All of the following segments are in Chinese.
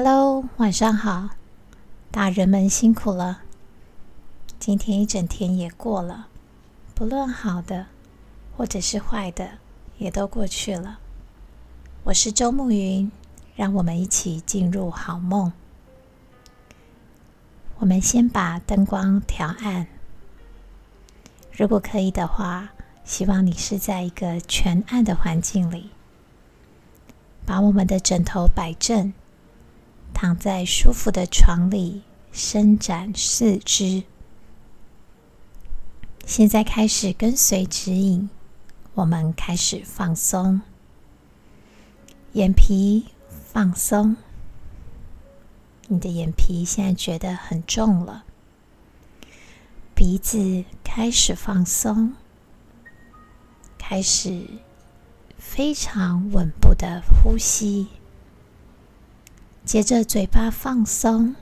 Hello，晚上好，大人们辛苦了。今天一整天也过了，不论好的或者是坏的，也都过去了。我是周慕云，让我们一起进入好梦。我们先把灯光调暗，如果可以的话，希望你是在一个全暗的环境里，把我们的枕头摆正。躺在舒服的床里，伸展四肢。现在开始跟随指引，我们开始放松，眼皮放松。你的眼皮现在觉得很重了，鼻子开始放松，开始非常稳步的呼吸。接着嘴巴放松，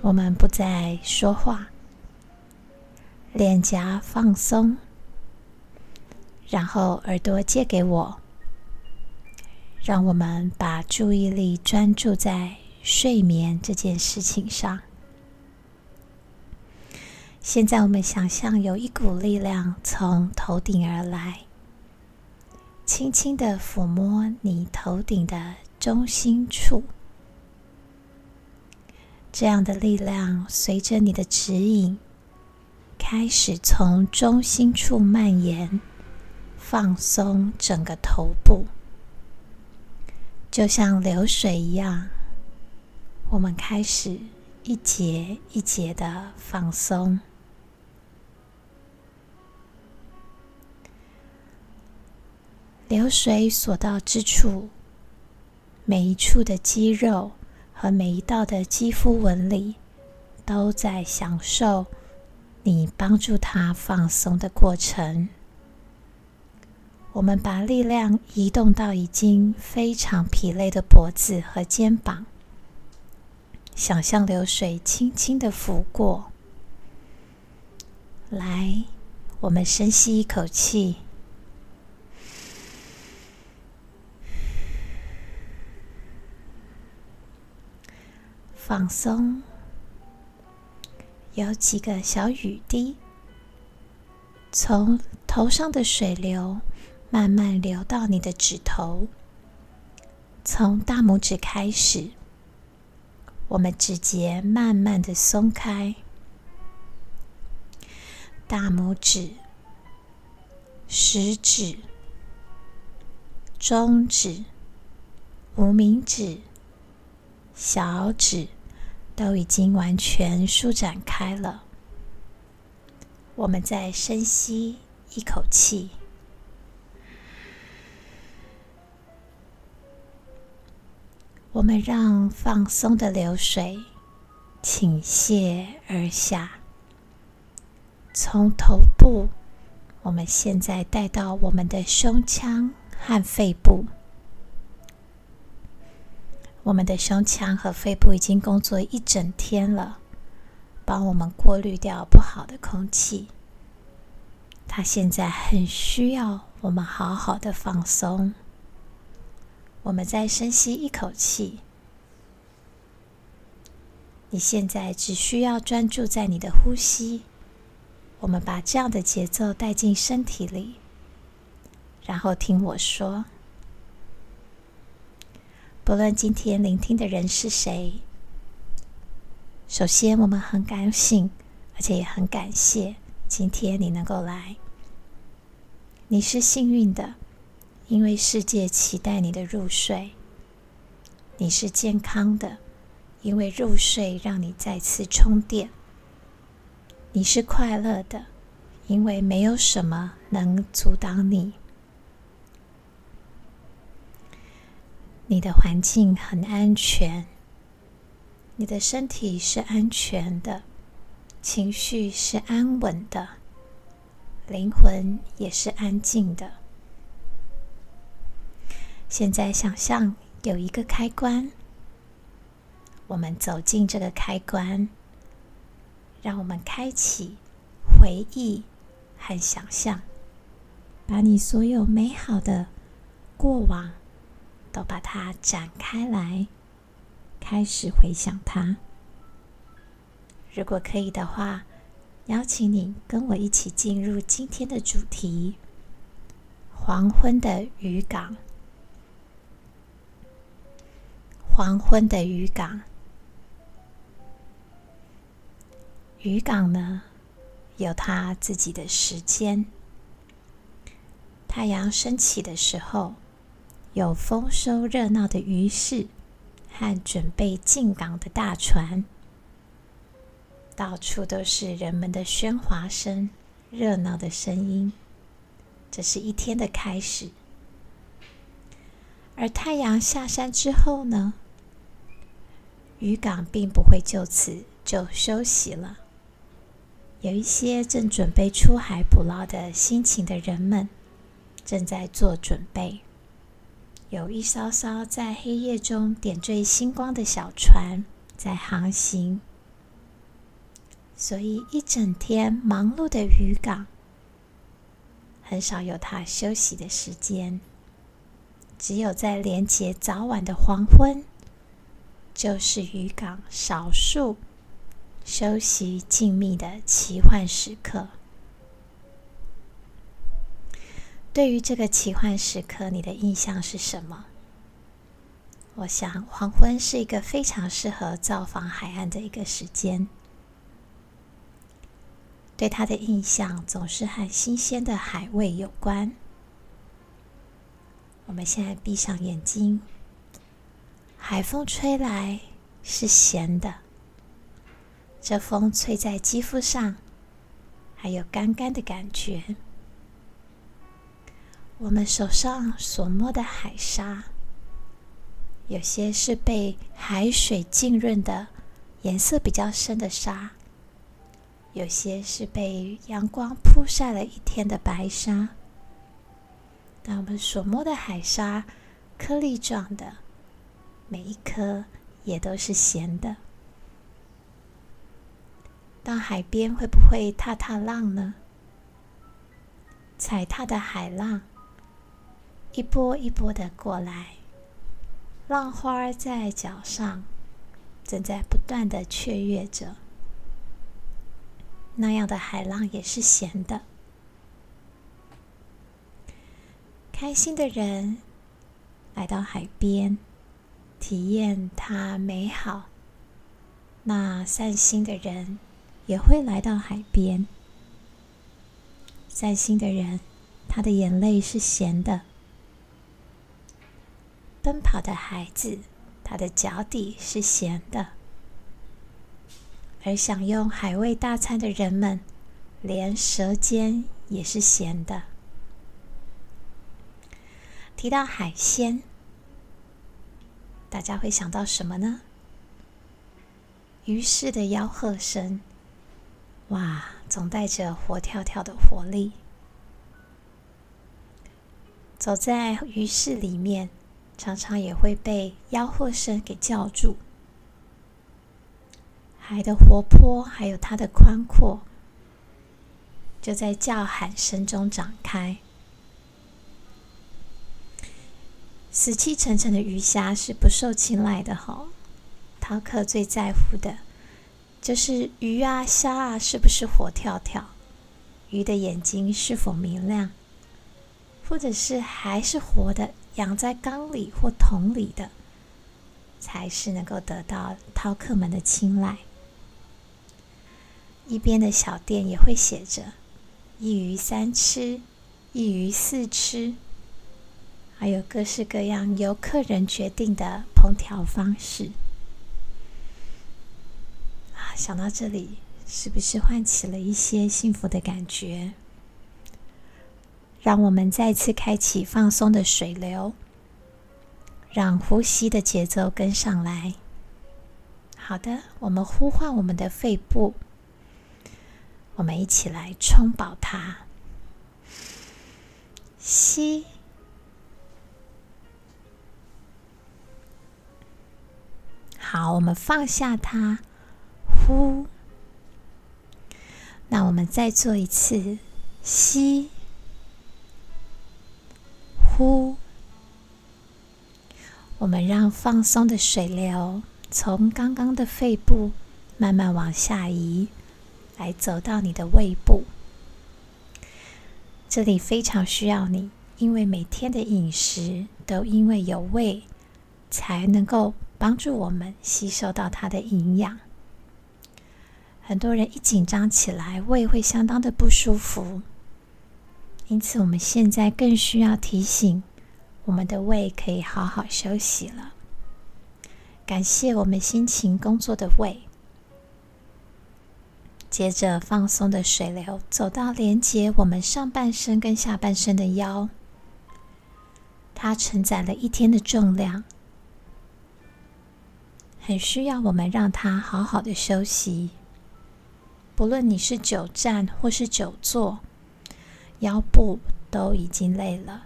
我们不再说话。脸颊放松，然后耳朵借给我，让我们把注意力专注在睡眠这件事情上。现在我们想象有一股力量从头顶而来，轻轻的抚摸你头顶的中心处，这样的力量随着你的指引，开始从中心处蔓延，放松整个头部，就像流水一样。我们开始一节一节的放松，流水所到之处。每一处的肌肉和每一道的肌肤纹理，都在享受你帮助它放松的过程。我们把力量移动到已经非常疲累的脖子和肩膀，想象流水轻轻的拂过。来，我们深吸一口气。放松，有几个小雨滴从头上的水流慢慢流到你的指头，从大拇指开始，我们指节慢慢的松开，大拇指、食指、中指、无名指、小指。都已经完全舒展开了。我们再深吸一口气，我们让放松的流水倾泻而下，从头部，我们现在带到我们的胸腔和肺部。我们的胸腔和肺部已经工作一整天了，帮我们过滤掉不好的空气。它现在很需要我们好好的放松。我们再深吸一口气。你现在只需要专注在你的呼吸。我们把这样的节奏带进身体里，然后听我说。不论今天聆听的人是谁，首先我们很高兴，而且也很感谢今天你能够来。你是幸运的，因为世界期待你的入睡。你是健康的，因为入睡让你再次充电。你是快乐的，因为没有什么能阻挡你。你的环境很安全，你的身体是安全的，情绪是安稳的，灵魂也是安静的。现在想象有一个开关，我们走进这个开关，让我们开启回忆和想象，把你所有美好的过往。都把它展开来，开始回想它。如果可以的话，邀请你跟我一起进入今天的主题：黄昏的渔港。黄昏的渔港，渔港呢，有它自己的时间。太阳升起的时候，有丰收热闹的鱼市和准备进港的大船，到处都是人们的喧哗声、热闹的声音。这是一天的开始。而太阳下山之后呢，渔港并不会就此就休息了。有一些正准备出海捕捞的辛勤的人们，正在做准备。有一艘艘在黑夜中点缀星光的小船在航行，所以一整天忙碌的渔港很少有它休息的时间。只有在连接早晚的黄昏，就是渔港少数休息静谧的奇幻时刻。对于这个奇幻时刻，你的印象是什么？我想，黄昏是一个非常适合造访海岸的一个时间。对它的印象总是和新鲜的海味有关。我们现在闭上眼睛，海风吹来是咸的，这风吹在肌肤上，还有干干的感觉。我们手上所摸的海沙，有些是被海水浸润的，颜色比较深的沙；有些是被阳光曝晒了一天的白沙。但我们所摸的海沙，颗粒状的，每一颗也都是咸的。到海边会不会踏踏浪呢？踩踏的海浪。一波一波的过来，浪花在脚上，正在不断的雀跃着。那样的海浪也是咸的。开心的人来到海边，体验它美好；那散心的人也会来到海边。散心的人，他的眼泪是咸的。奔跑的孩子，他的脚底是咸的；而享用海味大餐的人们，连舌尖也是咸的。提到海鲜，大家会想到什么呢？鱼市的吆喝声，哇，总带着活跳跳的活力。走在鱼市里面。常常也会被吆喝声给叫住。海的活泼，还有它的宽阔，就在叫喊声中展开。死气沉沉的鱼虾是不受青睐的哈。饕客最在乎的，就是鱼啊虾啊是不是活跳跳，鱼的眼睛是否明亮，或者是还是活的。养在缸里或桶里的，才是能够得到饕客们的青睐。一边的小店也会写着“一鱼三吃”“一鱼四吃”，还有各式各样由客人决定的烹调方式。啊，想到这里，是不是唤起了一些幸福的感觉？让我们再次开启放松的水流，让呼吸的节奏跟上来。好的，我们呼唤我们的肺部，我们一起来充饱它。吸，好，我们放下它。呼，那我们再做一次吸。呼，我们让放松的水流从刚刚的肺部慢慢往下移，来走到你的胃部。这里非常需要你，因为每天的饮食都因为有胃，才能够帮助我们吸收到它的营养。很多人一紧张起来，胃会相当的不舒服，因此我们现在更需要提醒我们的胃可以好好休息了。感谢我们辛勤工作的胃。接着放松的水流走到连接我们上半身跟下半身的腰，它承载了一天的重量，很需要我们让它好好的休息。不论你是久站或是久坐，腰部都已经累了，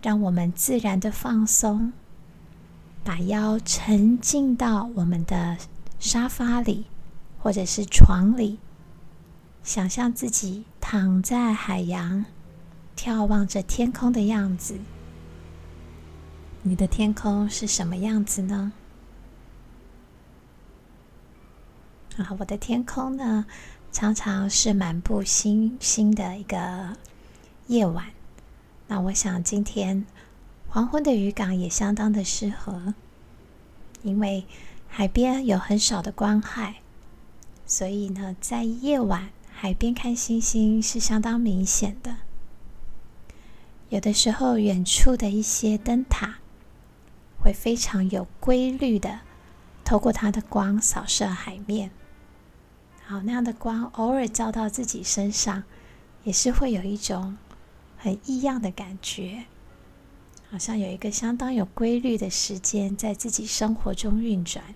让我们自然的放松，把腰沉浸到我们的沙发里。或者是床里，想象自己躺在海洋，眺望着天空的样子。你的天空是什么样子呢？啊，我的天空呢，常常是满布星星的一个夜晚。那我想今天黄昏的渔港也相当的适合，因为海边有很少的光害。所以呢，在夜晚海边看星星是相当明显的。有的时候，远处的一些灯塔会非常有规律的透过它的光扫射海面。好，那样的光偶尔照到自己身上，也是会有一种很异样的感觉，好像有一个相当有规律的时间在自己生活中运转。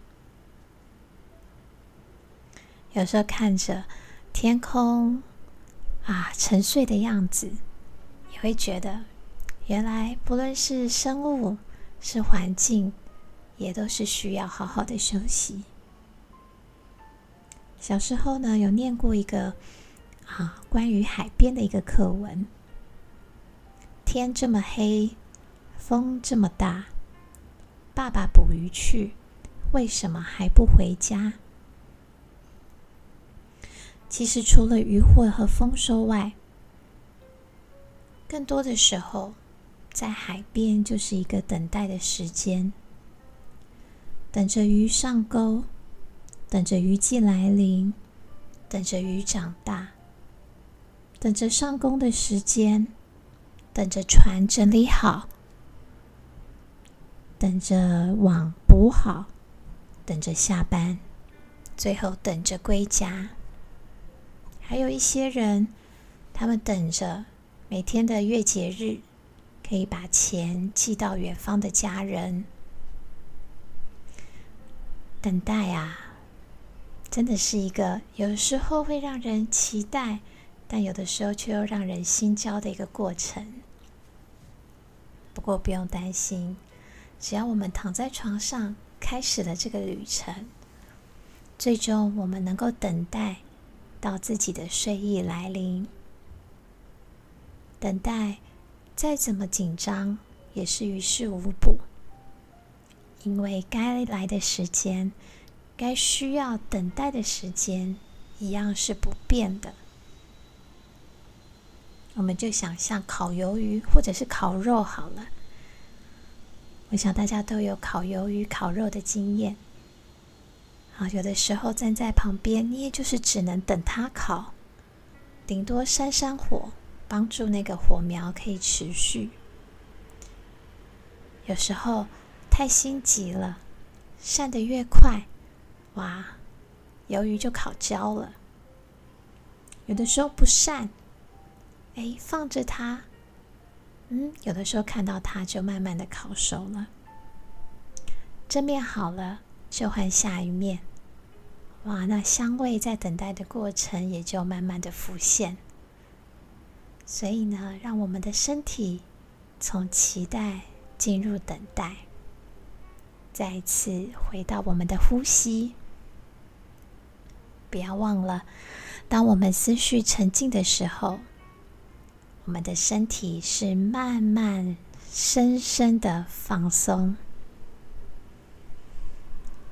有时候看着天空啊沉睡的样子，也会觉得原来不论是生物是环境，也都是需要好好的休息。小时候呢，有念过一个啊关于海边的一个课文。天这么黑，风这么大，爸爸捕鱼去，为什么还不回家？其实，除了渔获和丰收外，更多的时候，在海边就是一个等待的时间，等着鱼上钩，等着雨季来临，等着鱼长大，等着上工的时间，等着船整理好，等着网补好，等着下班，最后等着归家。还有一些人，他们等着每天的月节日，可以把钱寄到远方的家人。等待啊，真的是一个有时候会让人期待，但有的时候却又让人心焦的一个过程。不过不用担心，只要我们躺在床上，开始了这个旅程，最终我们能够等待。到自己的睡意来临，等待再怎么紧张也是于事无补，因为该来的时间，该需要等待的时间一样是不变的。我们就想象烤鱿鱼或者是烤肉好了，我想大家都有烤鱿鱼、烤肉的经验。啊，有的时候站在旁边，你也就是只能等它烤，顶多扇扇火，帮助那个火苗可以持续。有时候太心急了，扇得越快，哇，鱿鱼就烤焦了。有的时候不善，哎，放着它，嗯，有的时候看到它就慢慢的烤熟了。这面好了。就换下一面，哇！那香味在等待的过程也就慢慢的浮现。所以呢，让我们的身体从期待进入等待，再一次回到我们的呼吸。不要忘了，当我们思绪沉静的时候，我们的身体是慢慢、深深的放松。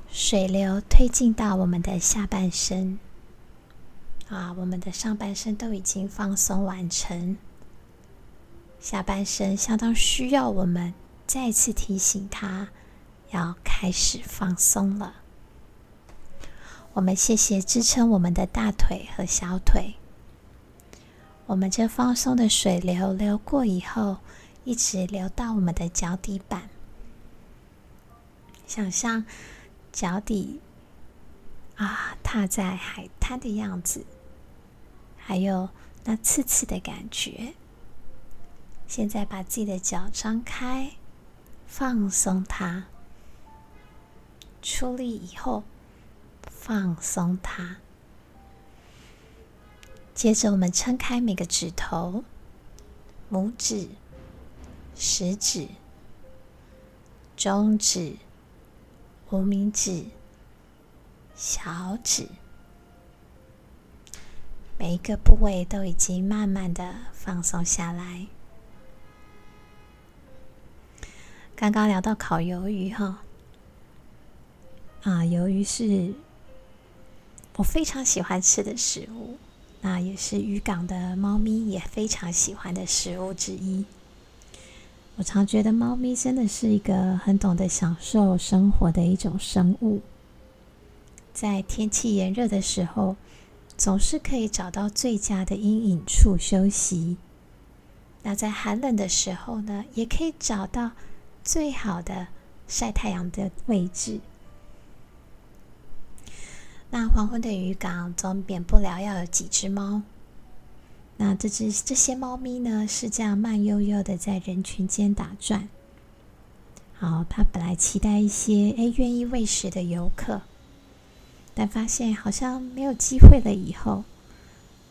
水流推进到我们的下半身，啊，我们的上半身都已经放松完成，下半身相当需要我们再次提醒他要开始放松了。我们谢谢支撑我们的大腿和小腿。我们这放松的水流流过以后，一直流到我们的脚底板。想象脚底啊，踏在海滩的样子，还有那刺刺的感觉。现在把自己的脚张开，放松它。出力以后，放松它。接着，我们撑开每个指头：拇指、食指、中指、无名指、小指。每一个部位都已经慢慢的放松下来。刚刚聊到烤鱿鱼哈，啊，鱿鱼是我非常喜欢吃的食物。那也是渔港的猫咪也非常喜欢的食物之一。我常觉得猫咪真的是一个很懂得享受生活的一种生物。在天气炎热的时候，总是可以找到最佳的阴影处休息。那在寒冷的时候呢，也可以找到最好的晒太阳的位置。那黄昏的渔港总免不了要有几只猫。那这只这些猫咪呢，是这样慢悠悠的在人群间打转。好，它本来期待一些诶愿意喂食的游客，但发现好像没有机会了。以后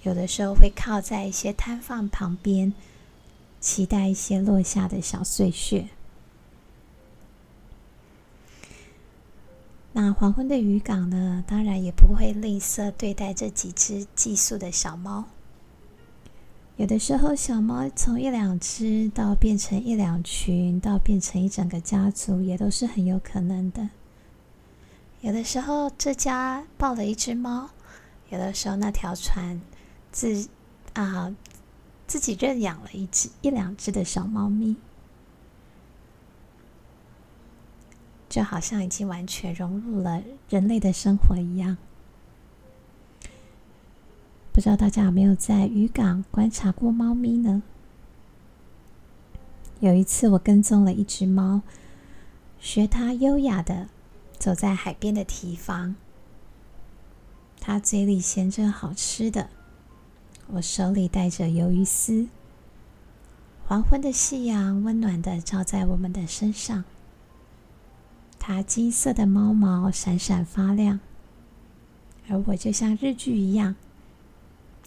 有的时候会靠在一些摊贩旁边，期待一些落下的小碎屑。那黄昏的渔港呢，当然也不会吝啬对待这几只寄宿的小猫。有的时候，小猫从一两只到变成一两群，到变成一整个家族，也都是很有可能的。有的时候，这家抱了一只猫；有的时候，那条船自啊自己认养了一只一两只的小猫咪。就好像已经完全融入了人类的生活一样。不知道大家有没有在渔港观察过猫咪呢？有一次，我跟踪了一只猫，学它优雅的走在海边的堤防。它嘴里衔着好吃的，我手里带着鱿鱼丝。黄昏的夕阳温暖的照在我们的身上。它金色的猫毛闪闪发亮，而我就像日剧一样，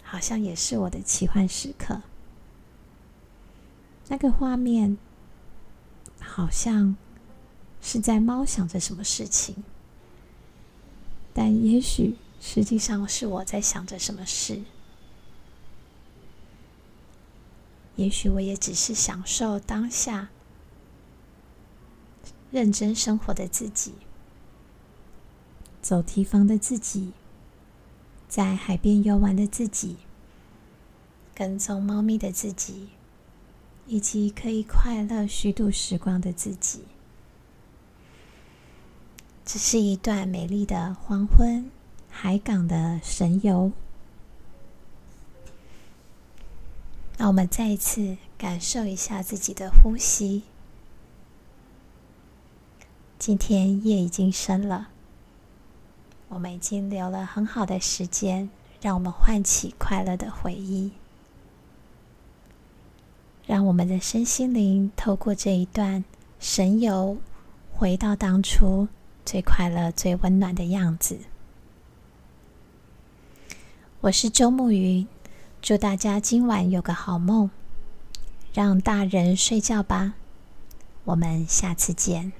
好像也是我的奇幻时刻。那个画面好像是在猫想着什么事情，但也许实际上是我在想着什么事。也许我也只是享受当下。认真生活的自己，走堤防的自己，在海边游玩的自己，跟踪猫咪的自己，以及可以快乐虚度时光的自己，这是一段美丽的黄昏海港的神游。那我们再一次感受一下自己的呼吸。今天夜已经深了，我们已经留了很好的时间，让我们唤起快乐的回忆，让我们的身心灵透过这一段神游，回到当初最快乐、最温暖的样子。我是周慕云，祝大家今晚有个好梦，让大人睡觉吧，我们下次见。